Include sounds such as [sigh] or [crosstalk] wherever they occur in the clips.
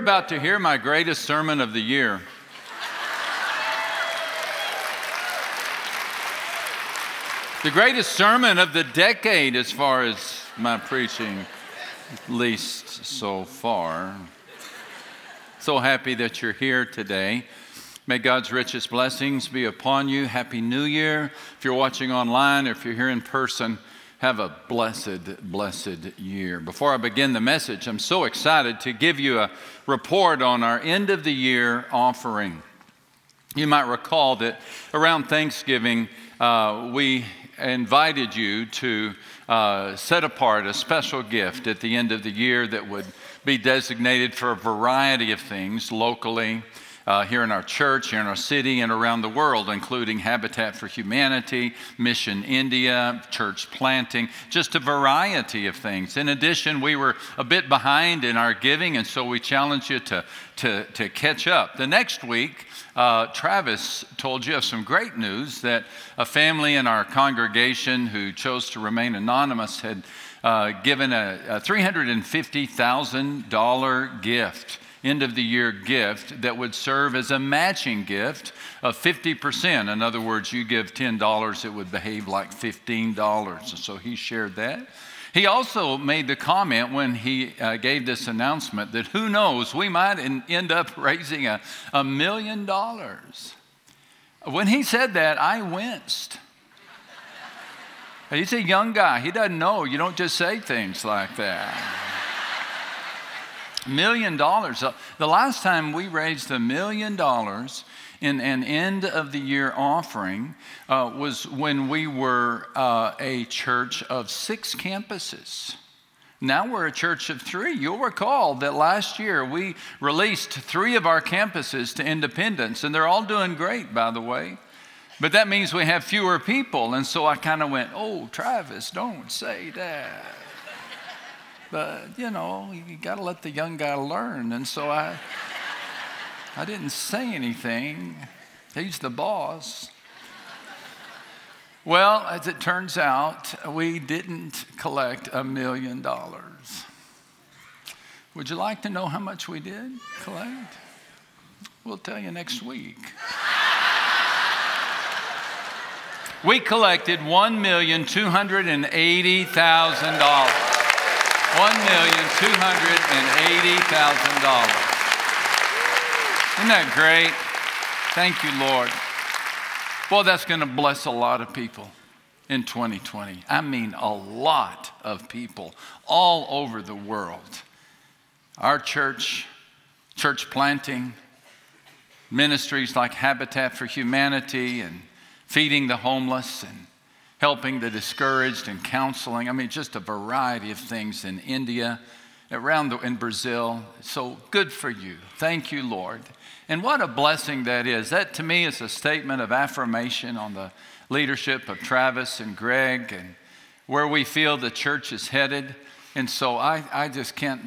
about to hear my greatest sermon of the year. the greatest sermon of the decade, as far as my preaching, at least so far. So happy that you're here today. May God's richest blessings be upon you. Happy New Year. If you're watching online or if you're here in person, have a blessed, blessed year. Before I begin the message, I'm so excited to give you a report on our end of the year offering. You might recall that around Thanksgiving, uh, we invited you to uh, set apart a special gift at the end of the year that would be designated for a variety of things locally. Uh, here in our church, here in our city, and around the world, including Habitat for Humanity, Mission India, church planting, just a variety of things. In addition, we were a bit behind in our giving, and so we challenge you to, to, to catch up. The next week, uh, Travis told you of some great news that a family in our congregation who chose to remain anonymous had uh, given a, a $350,000 gift, end of the year gift, that would serve as a matching gift of 50%. In other words, you give $10, it would behave like $15. So he shared that. He also made the comment when he uh, gave this announcement that who knows, we might in, end up [laughs] raising a, a million dollars. When he said that, I winced. [laughs] He's a young guy. He doesn't know. You don't just say things like that. Million dollars. The last time we raised a million dollars in an end of the year offering uh, was when we were uh, a church of six campuses. Now we're a church of three. You'll recall that last year we released three of our campuses to independence, and they're all doing great, by the way. But that means we have fewer people. And so I kind of went, Oh, Travis, don't say that. But, you know, you got to let the young guy learn. And so I. I didn't say anything. He's the boss. Well, as it turns out, we didn't collect a million dollars. Would you like to know how much we did collect? We'll tell you next week. we collected $1,280,000. $1,280,000. Isn't that great? Thank you, Lord. Well, that's going to bless a lot of people in 2020. I mean, a lot of people all over the world. Our church, church planting, ministries like Habitat for Humanity and feeding the homeless and helping the discouraged and counseling. I mean, just a variety of things in India, around the, in Brazil. So good for you. Thank you, Lord. And what a blessing that is. That to me is a statement of affirmation on the leadership of Travis and Greg and where we feel the church is headed. And so I, I just can't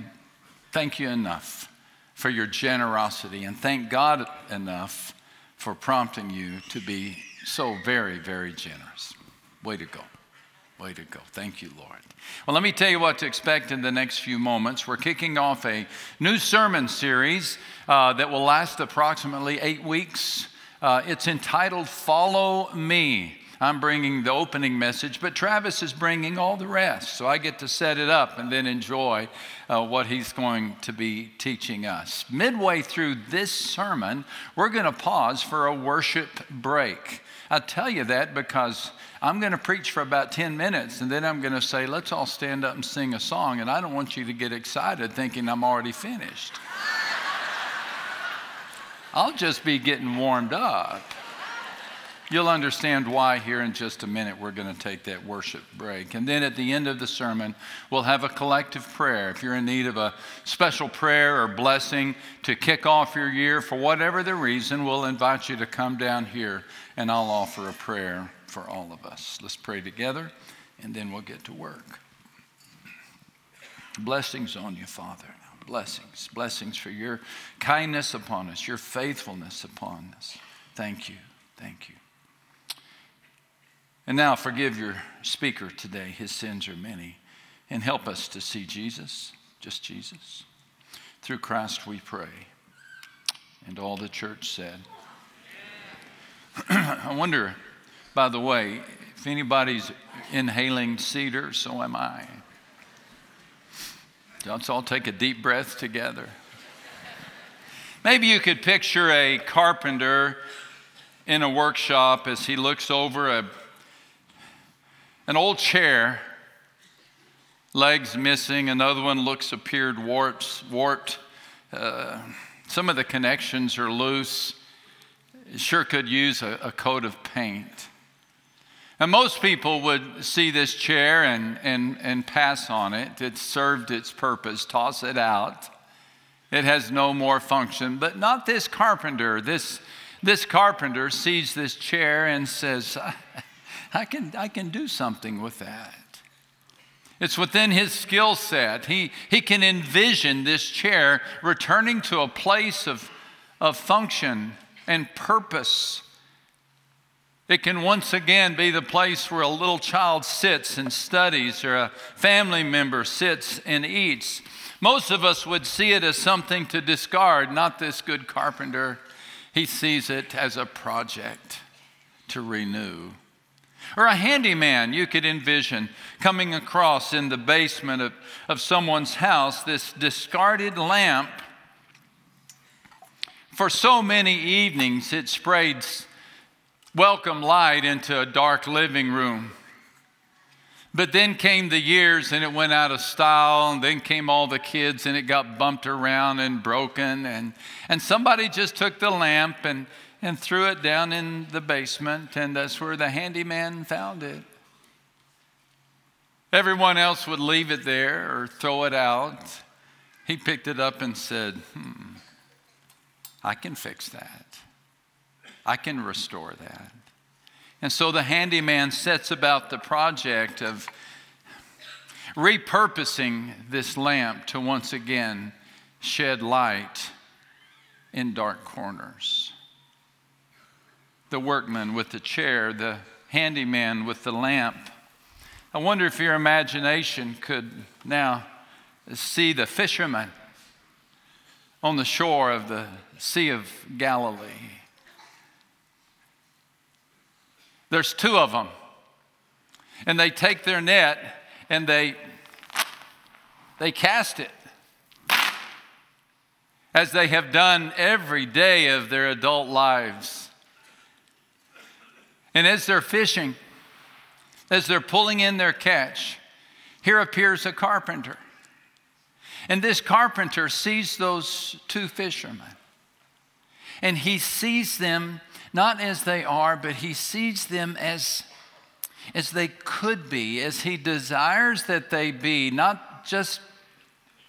thank you enough for your generosity and thank God enough for prompting you to be so very, very generous. Way to go. Way to go. Thank you, Lord. Well, let me tell you what to expect in the next few moments. We're kicking off a new sermon series uh, that will last approximately eight weeks. Uh, it's entitled Follow Me. I'm bringing the opening message, but Travis is bringing all the rest. So I get to set it up and then enjoy uh, what he's going to be teaching us. Midway through this sermon, we're going to pause for a worship break. I tell you that because I'm going to preach for about 10 minutes and then I'm going to say, let's all stand up and sing a song. And I don't want you to get excited thinking I'm already finished. I'll just be getting warmed up. You'll understand why here in just a minute. We're going to take that worship break. And then at the end of the sermon, we'll have a collective prayer. If you're in need of a special prayer or blessing to kick off your year for whatever the reason, we'll invite you to come down here and I'll offer a prayer for all of us. Let's pray together, and then we'll get to work. Blessings on you, Father. Blessings. Blessings for your kindness upon us, your faithfulness upon us. Thank you. Thank you. And now forgive your speaker today. His sins are many. And help us to see Jesus, just Jesus. Through Christ we pray. And all the church said. [clears throat] I wonder, by the way, if anybody's inhaling cedar, so am I. Let's all take a deep breath together. Maybe you could picture a carpenter in a workshop as he looks over a, an old chair, legs missing, another one looks appeared warped. warped. Uh, some of the connections are loose. It sure could use a, a coat of paint. And most people would see this chair and, and, and pass on it. It served its purpose, toss it out. It has no more function. But not this carpenter. This, this carpenter sees this chair and says, I can, I can do something with that. It's within his skill set. He, he can envision this chair returning to a place of, of function and purpose. It can once again be the place where a little child sits and studies, or a family member sits and eats. Most of us would see it as something to discard, not this good carpenter. He sees it as a project to renew. Or a handyman you could envision coming across in the basement of, of someone's house this discarded lamp for so many evenings, it sprayed welcome light into a dark living room. But then came the years and it went out of style, and then came all the kids and it got bumped around and broken. And, and somebody just took the lamp and, and threw it down in the basement, and that's where the handyman found it. Everyone else would leave it there or throw it out. He picked it up and said, Hmm, I can fix that. I can restore that. And so the handyman sets about the project of repurposing this lamp to once again shed light in dark corners. The workman with the chair, the handyman with the lamp. I wonder if your imagination could now see the fisherman on the shore of the Sea of Galilee. There's two of them. And they take their net and they they cast it. As they have done every day of their adult lives. And as they're fishing, as they're pulling in their catch, here appears a carpenter. And this carpenter sees those two fishermen. And he sees them not as they are, but he sees them as, as they could be, as he desires that they be, not just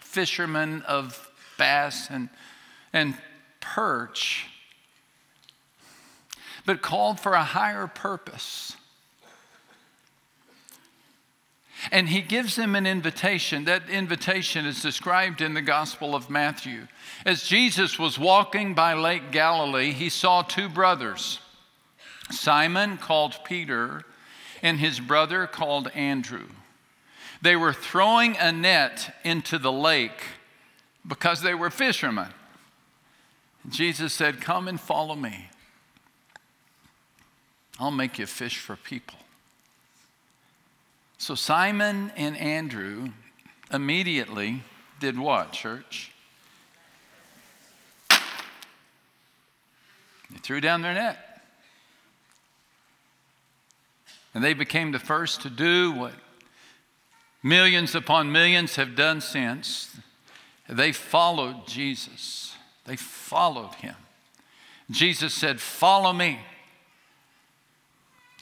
fishermen of bass and, and perch, but called for a higher purpose. And he gives them an invitation. That invitation is described in the Gospel of Matthew. As Jesus was walking by Lake Galilee, he saw two brothers Simon, called Peter, and his brother, called Andrew. They were throwing a net into the lake because they were fishermen. Jesus said, Come and follow me. I'll make you fish for people. So Simon and Andrew immediately did what, church? They threw down their net. And they became the first to do what millions upon millions have done since. They followed Jesus, they followed him. Jesus said, Follow me.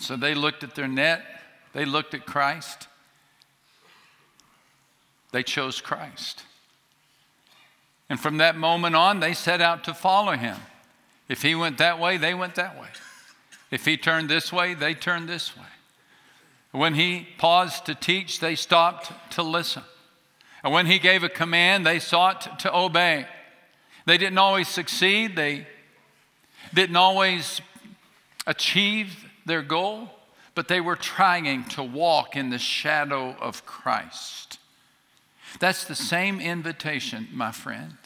So they looked at their net they looked at Christ, they chose Christ. And from that moment on, they set out to follow him. If he went that way, they went that way. If he turned this way, they turned this way. When he paused to teach, they stopped to listen. And when he gave a command, they sought to obey. They didn't always succeed, they didn't always achieve their goal, but they were trying to walk in the shadow of Christ. That's the same invitation, my friend.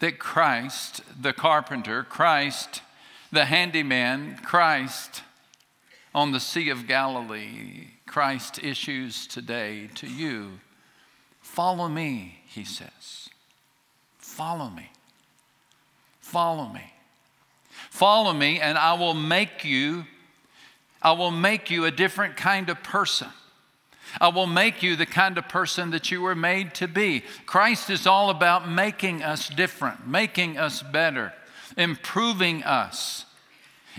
that Christ, the carpenter, Christ, the handyman, Christ on the Sea of Galilee, Christ issues today to you Follow me, he says. Follow me. Follow me. Follow me, and I will make you, I will make you a different kind of person. I will make you the kind of person that you were made to be. Christ is all about making us different, making us better, improving us,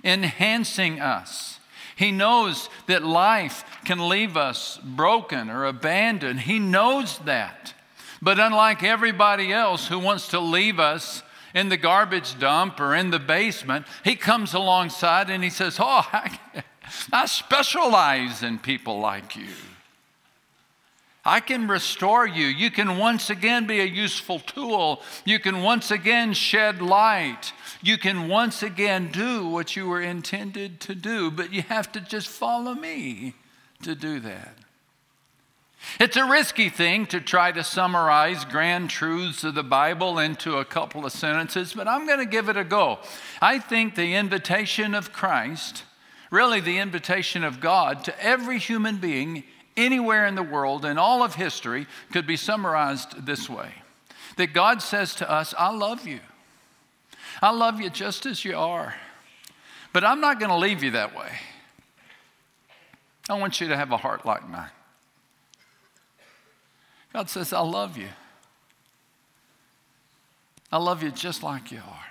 enhancing us. He knows that life can leave us broken or abandoned. He knows that. But unlike everybody else who wants to leave us in the garbage dump or in the basement, he comes alongside and he says, Oh, [laughs] I, I specialize in people like you. I can restore you. You can once again be a useful tool. You can once again shed light. You can once again do what you were intended to do, but you have to just follow me to do that. It's a risky thing to try to summarize grand truths of the Bible into a couple of sentences, but I'm going to give it a go. I think the invitation of Christ, really the invitation of God to every human being anywhere in the world in all of history could be summarized this way that God says to us, I love you. I love you just as you are. But I'm not going to leave you that way. I want you to have a heart like mine. God says, I love you. I love you just like you are.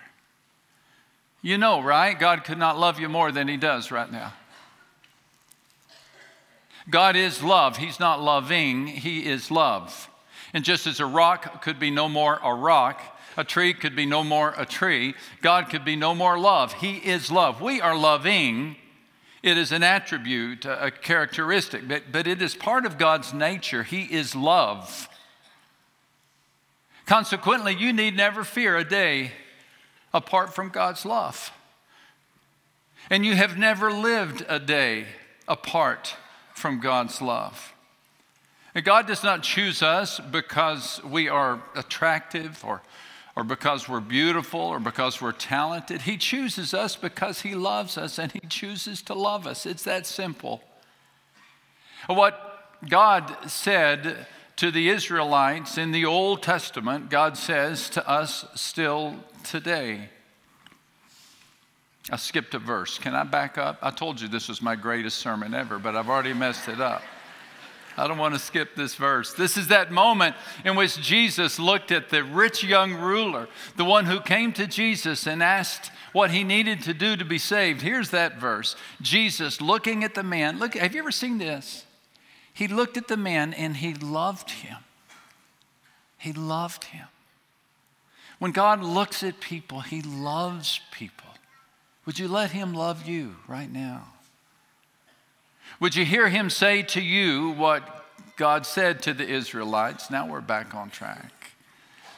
You know, right? God could not love you more than He does right now. God is love. He's not loving, He is love. And just as a rock could be no more a rock, a tree could be no more a tree, God could be no more love. He is love. We are loving. It is an attribute, a characteristic, but, but it is part of God's nature. He is love. Consequently, you need never fear a day apart from God's love. And you have never lived a day apart from God's love. And God does not choose us because we are attractive or, or because we're beautiful or because we're talented. He chooses us because He loves us and He chooses to love us. It's that simple. What God said to the Israelites in the Old Testament, God says to us still today. I skipped a verse. Can I back up? I told you this was my greatest sermon ever, but I've already messed it up. I don't want to skip this verse. This is that moment in which Jesus looked at the rich young ruler, the one who came to Jesus and asked what he needed to do to be saved. Here's that verse Jesus looking at the man. Look, have you ever seen this? He looked at the man and he loved him. He loved him. When God looks at people, he loves people. Would you let Him love you right now? Would you hear Him say to you what God said to the Israelites? Now we're back on track.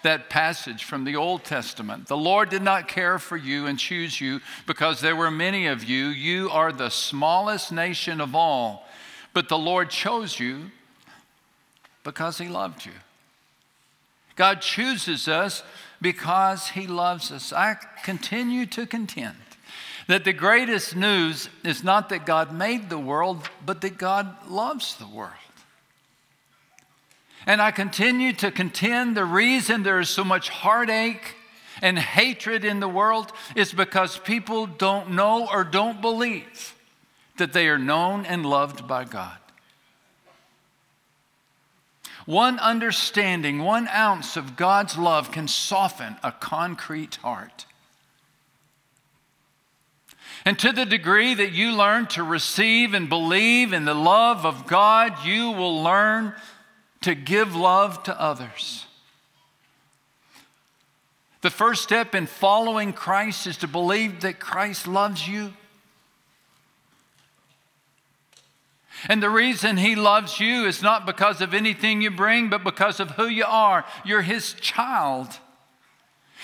That passage from the Old Testament. The Lord did not care for you and choose you because there were many of you. You are the smallest nation of all, but the Lord chose you because He loved you. God chooses us because He loves us. I continue to contend that the greatest news is not that God made the world, but that God loves the world. And I continue to contend the reason there is so much heartache and hatred in the world is because people don't know or don't believe that they are known and loved by God. One understanding, one ounce of God's love can soften a concrete heart. And to the degree that you learn to receive and believe in the love of God, you will learn to give love to others. The first step in following Christ is to believe that Christ loves you. And the reason he loves you is not because of anything you bring, but because of who you are. You're his child.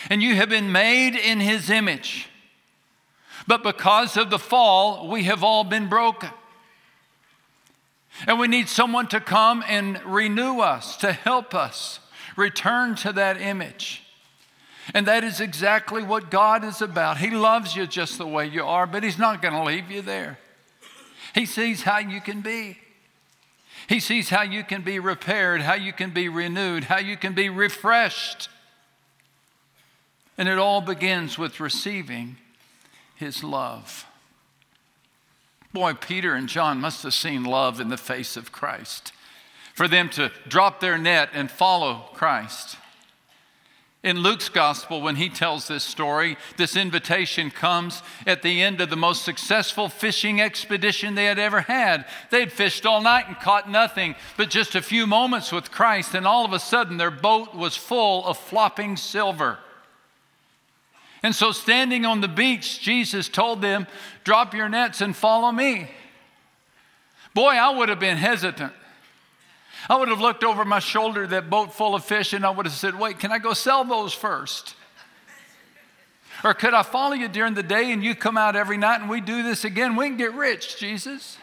And you have been made in his image. But because of the fall, we have all been broken. And we need someone to come and renew us, to help us return to that image. And that is exactly what God is about. He loves you just the way you are, but He's not going to leave you there. He sees how you can be. He sees how you can be repaired, how you can be renewed, how you can be refreshed. And it all begins with receiving His love. Boy, Peter and John must have seen love in the face of Christ for them to drop their net and follow Christ. In Luke's gospel, when he tells this story, this invitation comes at the end of the most successful fishing expedition they had ever had. They'd fished all night and caught nothing, but just a few moments with Christ, and all of a sudden their boat was full of flopping silver. And so, standing on the beach, Jesus told them, Drop your nets and follow me. Boy, I would have been hesitant. I would have looked over my shoulder, that boat full of fish, and I would have said, Wait, can I go sell those first? Or could I follow you during the day and you come out every night and we do this again? We can get rich, Jesus.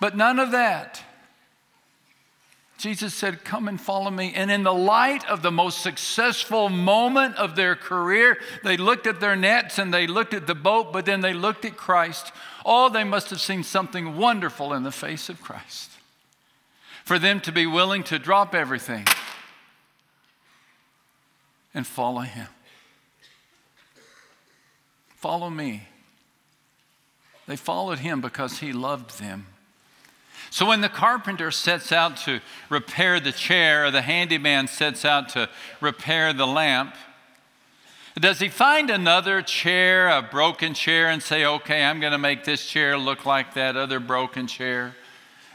But none of that. Jesus said, Come and follow me. And in the light of the most successful moment of their career, they looked at their nets and they looked at the boat, but then they looked at Christ. Oh, they must have seen something wonderful in the face of Christ. For them to be willing to drop everything and follow Him. Follow me. They followed Him because He loved them. So when the carpenter sets out to repair the chair, or the handyman sets out to repair the lamp, does he find another chair, a broken chair, and say, okay, I'm going to make this chair look like that other broken chair?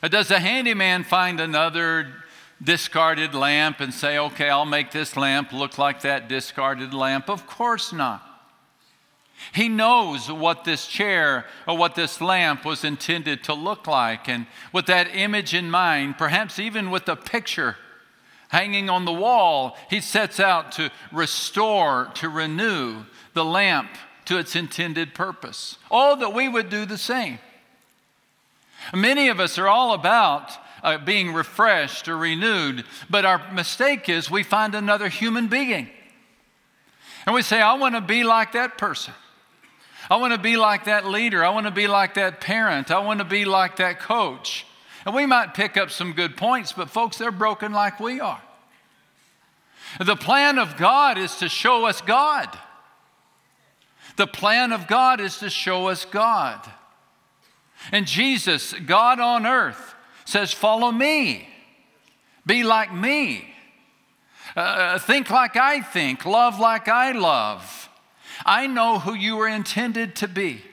Or does the handyman find another discarded lamp and say, okay, I'll make this lamp look like that discarded lamp? Of course not. He knows what this chair or what this lamp was intended to look like. And with that image in mind, perhaps even with the picture hanging on the wall, he sets out to restore, to renew the lamp to its intended purpose. Oh, that we would do the same. Many of us are all about uh, being refreshed or renewed, but our mistake is we find another human being. And we say, I want to be like that person. I want to be like that leader. I want to be like that parent. I want to be like that coach. And we might pick up some good points, but folks, they're broken like we are. The plan of God is to show us God. The plan of God is to show us God. And Jesus, God on earth, says, Follow me, be like me, uh, think like I think, love like I love. I know who you were intended to be.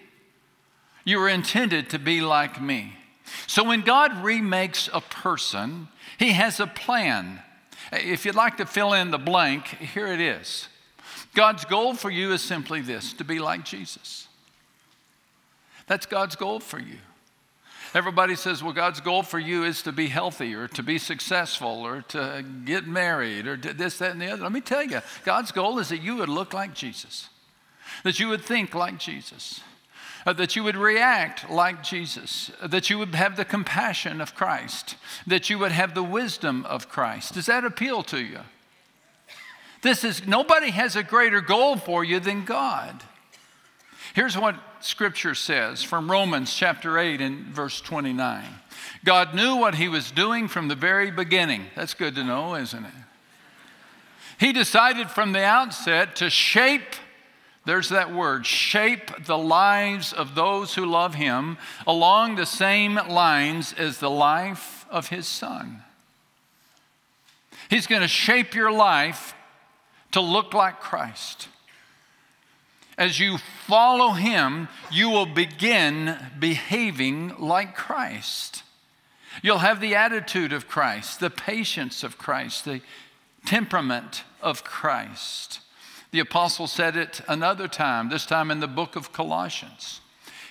You were intended to be like me. So when God remakes a person, he has a plan. If you'd like to fill in the blank, here it is. God's goal for you is simply this to be like Jesus. That's God's goal for you. Everybody says, well, God's goal for you is to be healthy or to be successful or to get married or this, that, and the other. Let me tell you, God's goal is that you would look like Jesus that you would think like Jesus, uh, that you would react like Jesus, uh, that you would have the compassion of Christ, that you would have the wisdom of Christ. Does that appeal to you? This is nobody has a greater goal for you than God. Here's what scripture says from Romans chapter 8 and verse 29. God knew what he was doing from the very beginning. That's good to know, isn't it? He decided from the outset to shape there's that word, shape the lives of those who love him along the same lines as the life of his son. He's going to shape your life to look like Christ. As you follow him, you will begin behaving like Christ. You'll have the attitude of Christ, the patience of Christ, the temperament of Christ. The apostle said it another time, this time in the book of Colossians.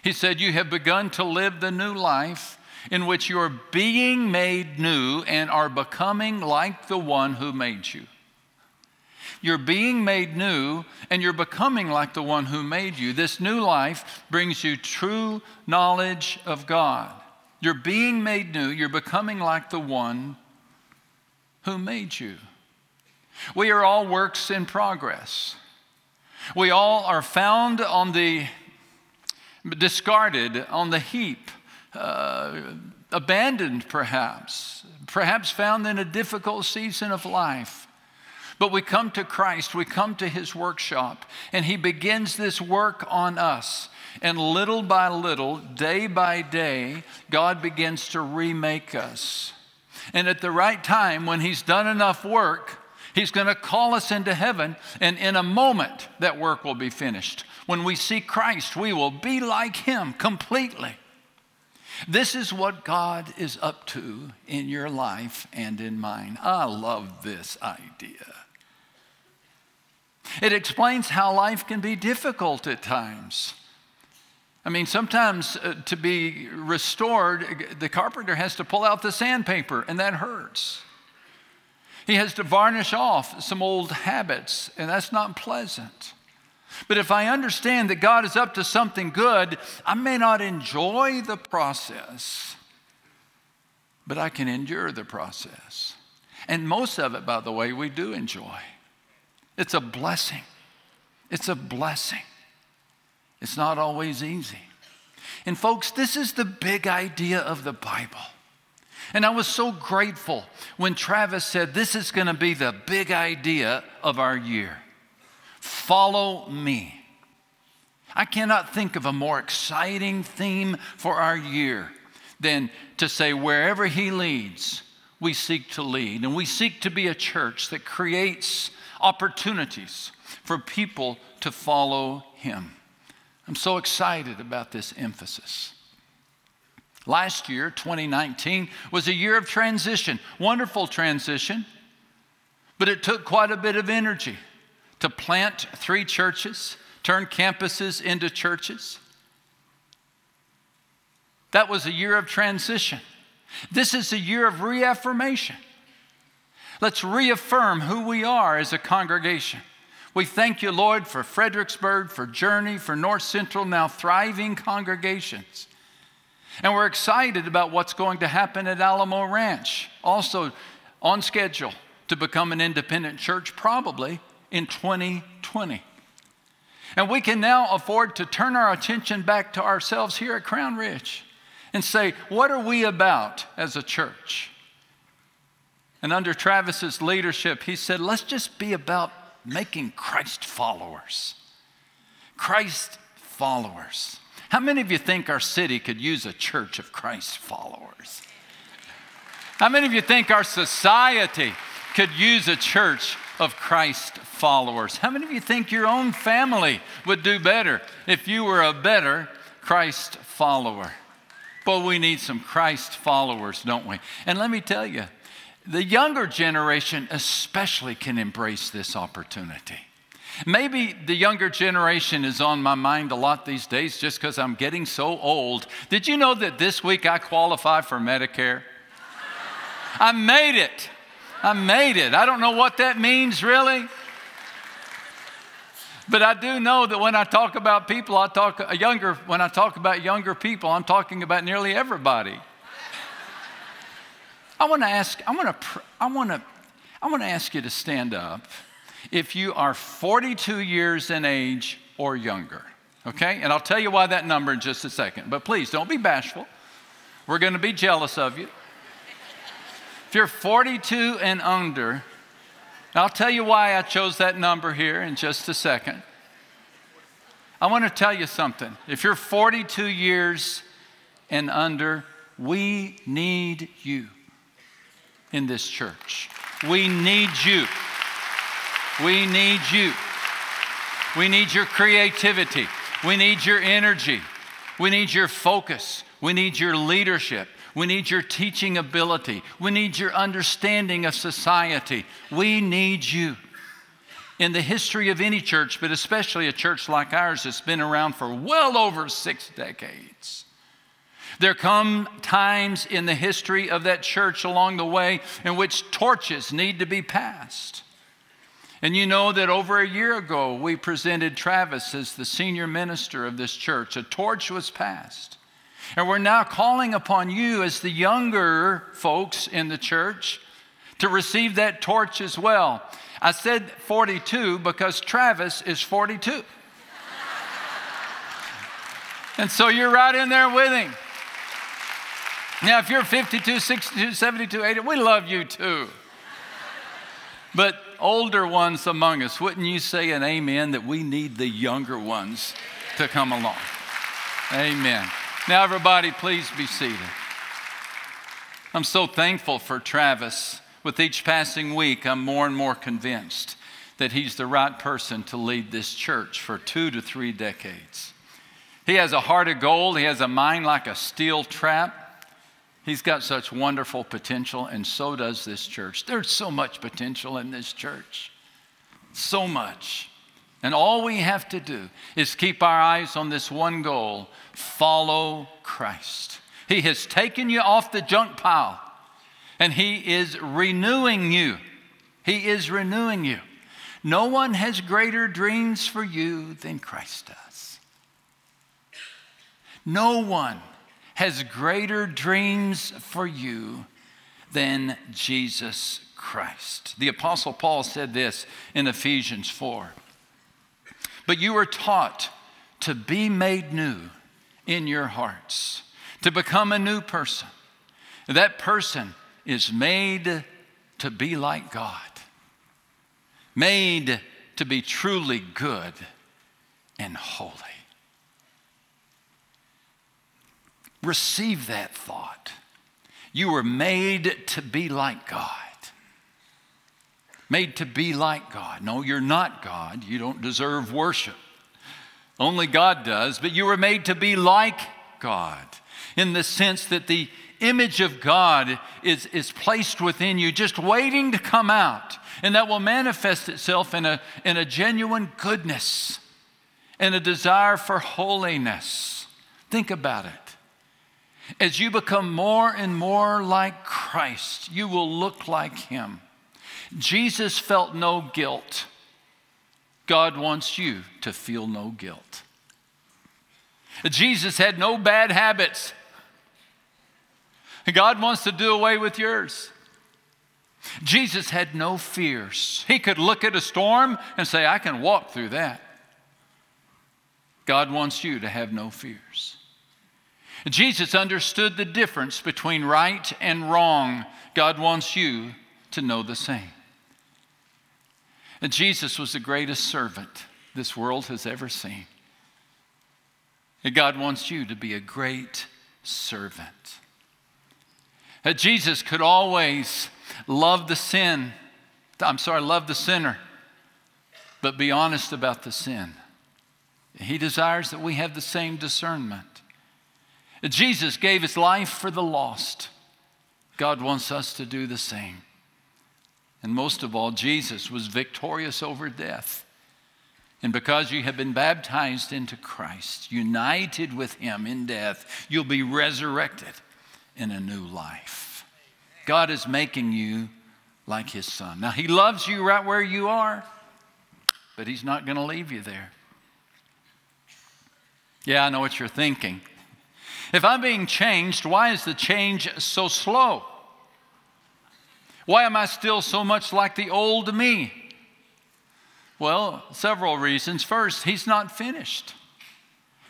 He said, You have begun to live the new life in which you are being made new and are becoming like the one who made you. You're being made new and you're becoming like the one who made you. This new life brings you true knowledge of God. You're being made new, you're becoming like the one who made you. We are all works in progress. We all are found on the discarded, on the heap, uh, abandoned perhaps, perhaps found in a difficult season of life. But we come to Christ, we come to His workshop, and He begins this work on us. And little by little, day by day, God begins to remake us. And at the right time, when He's done enough work, He's going to call us into heaven, and in a moment, that work will be finished. When we see Christ, we will be like Him completely. This is what God is up to in your life and in mine. I love this idea. It explains how life can be difficult at times. I mean, sometimes uh, to be restored, the carpenter has to pull out the sandpaper, and that hurts. He has to varnish off some old habits, and that's not pleasant. But if I understand that God is up to something good, I may not enjoy the process, but I can endure the process. And most of it, by the way, we do enjoy. It's a blessing. It's a blessing. It's not always easy. And, folks, this is the big idea of the Bible. And I was so grateful when Travis said, This is going to be the big idea of our year. Follow me. I cannot think of a more exciting theme for our year than to say, wherever He leads, we seek to lead. And we seek to be a church that creates opportunities for people to follow Him. I'm so excited about this emphasis. Last year, 2019, was a year of transition, wonderful transition, but it took quite a bit of energy to plant three churches, turn campuses into churches. That was a year of transition. This is a year of reaffirmation. Let's reaffirm who we are as a congregation. We thank you, Lord, for Fredericksburg, for Journey, for North Central, now thriving congregations. And we're excited about what's going to happen at Alamo Ranch, also on schedule to become an independent church, probably in 2020. And we can now afford to turn our attention back to ourselves here at Crown Ridge and say, what are we about as a church? And under Travis's leadership, he said, let's just be about making Christ followers. Christ followers. How many of you think our city could use a church of Christ followers? How many of you think our society could use a church of Christ followers? How many of you think your own family would do better if you were a better Christ follower? But we need some Christ followers, don't we? And let me tell you, the younger generation especially can embrace this opportunity. Maybe the younger generation is on my mind a lot these days just because I'm getting so old. Did you know that this week I qualify for Medicare? I made it. I made it. I don't know what that means really. But I do know that when I talk about people, I talk uh, younger, when I talk about younger people, I'm talking about nearly everybody. I want to ask, I want to, I want to, I want to ask you to stand up if you are 42 years in age or younger. Okay? And I'll tell you why that number in just a second. But please don't be bashful. We're going to be jealous of you. If you're 42 and under, I'll tell you why I chose that number here in just a second. I want to tell you something. If you're 42 years and under, we need you in this church. We need you. We need you. We need your creativity. We need your energy. We need your focus. We need your leadership. We need your teaching ability. We need your understanding of society. We need you. In the history of any church, but especially a church like ours that's been around for well over six decades, there come times in the history of that church along the way in which torches need to be passed. And you know that over a year ago, we presented Travis as the senior minister of this church. A torch was passed. And we're now calling upon you, as the younger folks in the church, to receive that torch as well. I said 42 because Travis is 42. and so you're right in there with him. Now, if you're 52, 62, 72, 80, we love you too. But older ones among us, wouldn't you say an amen that we need the younger ones to come along? Amen. Now, everybody, please be seated. I'm so thankful for Travis. With each passing week, I'm more and more convinced that he's the right person to lead this church for two to three decades. He has a heart of gold, he has a mind like a steel trap. He's got such wonderful potential, and so does this church. There's so much potential in this church. So much. And all we have to do is keep our eyes on this one goal follow Christ. He has taken you off the junk pile, and He is renewing you. He is renewing you. No one has greater dreams for you than Christ does. No one has greater dreams for you than Jesus Christ. The Apostle Paul said this in Ephesians 4. But you are taught to be made new in your hearts, to become a new person. That person is made to be like God, made to be truly good and holy. Receive that thought. You were made to be like God. Made to be like God. No, you're not God. You don't deserve worship. Only God does, but you were made to be like God in the sense that the image of God is, is placed within you, just waiting to come out. And that will manifest itself in a, in a genuine goodness and a desire for holiness. Think about it. As you become more and more like Christ, you will look like Him. Jesus felt no guilt. God wants you to feel no guilt. Jesus had no bad habits. God wants to do away with yours. Jesus had no fears. He could look at a storm and say, I can walk through that. God wants you to have no fears. Jesus understood the difference between right and wrong. God wants you to know the same. And Jesus was the greatest servant this world has ever seen. And God wants you to be a great servant. That Jesus could always love the sin, I'm sorry, love the sinner, but be honest about the sin. He desires that we have the same discernment. Jesus gave his life for the lost. God wants us to do the same. And most of all, Jesus was victorious over death. And because you have been baptized into Christ, united with him in death, you'll be resurrected in a new life. God is making you like his son. Now, he loves you right where you are, but he's not going to leave you there. Yeah, I know what you're thinking. If I'm being changed, why is the change so slow? Why am I still so much like the old me? Well, several reasons. First, he's not finished.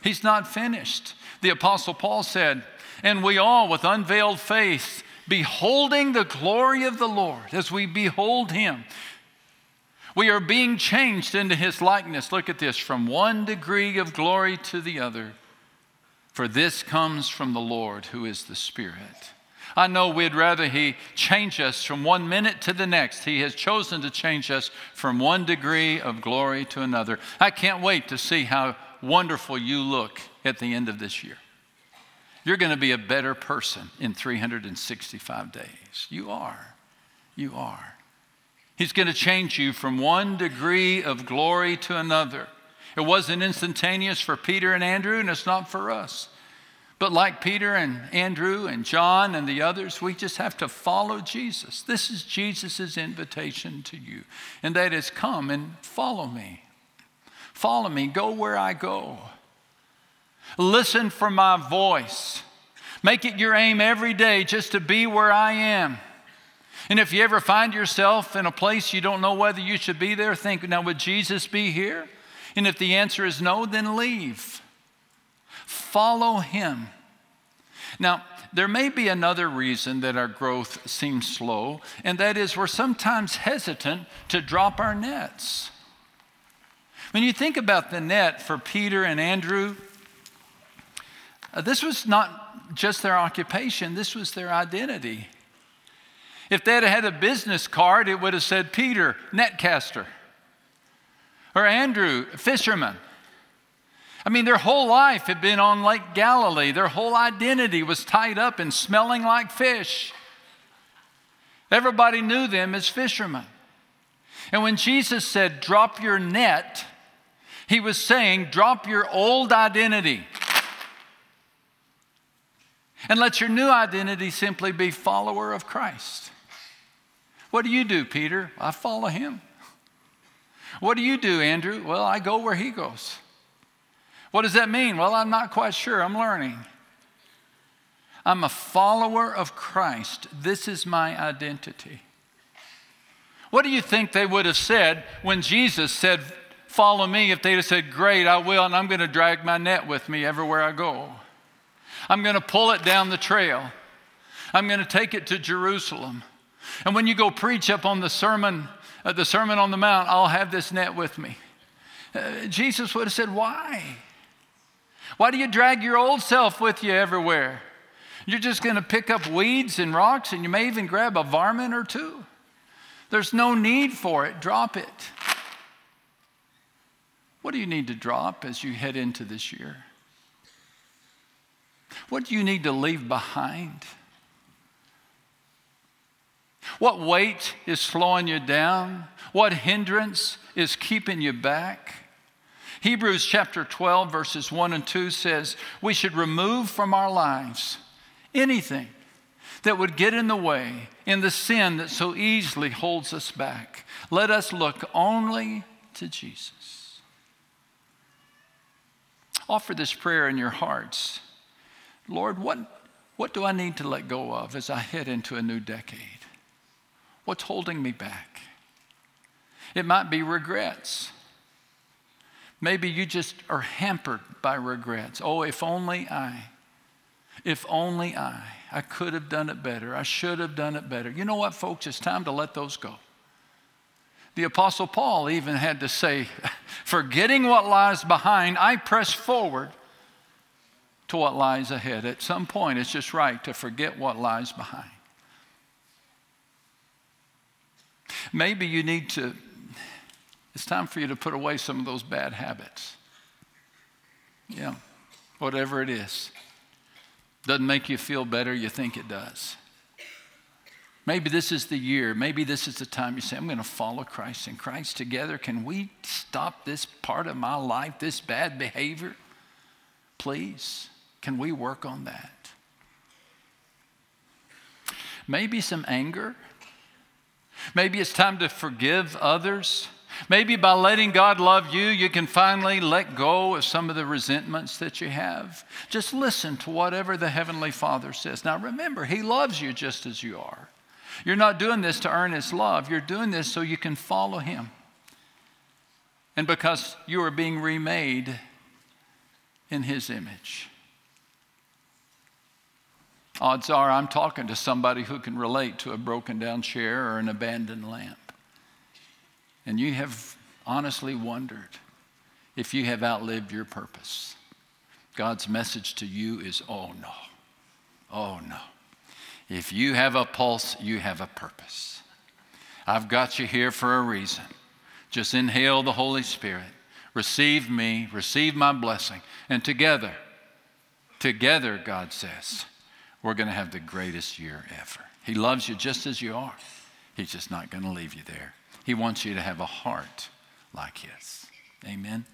He's not finished. The Apostle Paul said, And we all, with unveiled face, beholding the glory of the Lord, as we behold him, we are being changed into his likeness. Look at this from one degree of glory to the other. For this comes from the Lord who is the Spirit. I know we'd rather He change us from one minute to the next. He has chosen to change us from one degree of glory to another. I can't wait to see how wonderful you look at the end of this year. You're going to be a better person in 365 days. You are. You are. He's going to change you from one degree of glory to another. It wasn't instantaneous for Peter and Andrew, and it's not for us. But like Peter and Andrew and John and the others, we just have to follow Jesus. This is Jesus' invitation to you, and that is come and follow me. Follow me, go where I go. Listen for my voice. Make it your aim every day just to be where I am. And if you ever find yourself in a place you don't know whether you should be there, think, now, would Jesus be here? And if the answer is no, then leave. Follow him. Now, there may be another reason that our growth seems slow, and that is we're sometimes hesitant to drop our nets. When you think about the net for Peter and Andrew, uh, this was not just their occupation, this was their identity. If they had had a business card, it would have said Peter, netcaster, or Andrew, fisherman. I mean, their whole life had been on Lake Galilee. Their whole identity was tied up in smelling like fish. Everybody knew them as fishermen. And when Jesus said, Drop your net, he was saying, Drop your old identity. And let your new identity simply be follower of Christ. What do you do, Peter? I follow him. What do you do, Andrew? Well, I go where he goes. What does that mean? Well, I'm not quite sure. I'm learning. I'm a follower of Christ. This is my identity. What do you think they would have said when Jesus said, Follow me? If they'd have said, Great, I will, and I'm going to drag my net with me everywhere I go. I'm going to pull it down the trail. I'm going to take it to Jerusalem. And when you go preach up on the sermon, uh, the Sermon on the Mount, I'll have this net with me. Uh, Jesus would have said, Why? Why do you drag your old self with you everywhere? You're just going to pick up weeds and rocks, and you may even grab a varmint or two. There's no need for it. Drop it. What do you need to drop as you head into this year? What do you need to leave behind? What weight is slowing you down? What hindrance is keeping you back? Hebrews chapter 12, verses 1 and 2 says, We should remove from our lives anything that would get in the way in the sin that so easily holds us back. Let us look only to Jesus. Offer this prayer in your hearts. Lord, what, what do I need to let go of as I head into a new decade? What's holding me back? It might be regrets. Maybe you just are hampered by regrets. Oh, if only I, if only I, I could have done it better. I should have done it better. You know what, folks? It's time to let those go. The Apostle Paul even had to say, [laughs] forgetting what lies behind, I press forward to what lies ahead. At some point, it's just right to forget what lies behind. Maybe you need to, it's time for you to put away some of those bad habits. Yeah, whatever it is. Doesn't make you feel better, you think it does. Maybe this is the year, maybe this is the time you say, I'm going to follow Christ and Christ together. Can we stop this part of my life, this bad behavior? Please, can we work on that? Maybe some anger Maybe it's time to forgive others. Maybe by letting God love you, you can finally let go of some of the resentments that you have. Just listen to whatever the Heavenly Father says. Now remember, He loves you just as you are. You're not doing this to earn His love, you're doing this so you can follow Him. And because you are being remade in His image. Odds are I'm talking to somebody who can relate to a broken down chair or an abandoned lamp. And you have honestly wondered if you have outlived your purpose. God's message to you is oh no, oh no. If you have a pulse, you have a purpose. I've got you here for a reason. Just inhale the Holy Spirit. Receive me, receive my blessing. And together, together, God says, we're going to have the greatest year ever. He loves you just as you are. He's just not going to leave you there. He wants you to have a heart like His. Amen.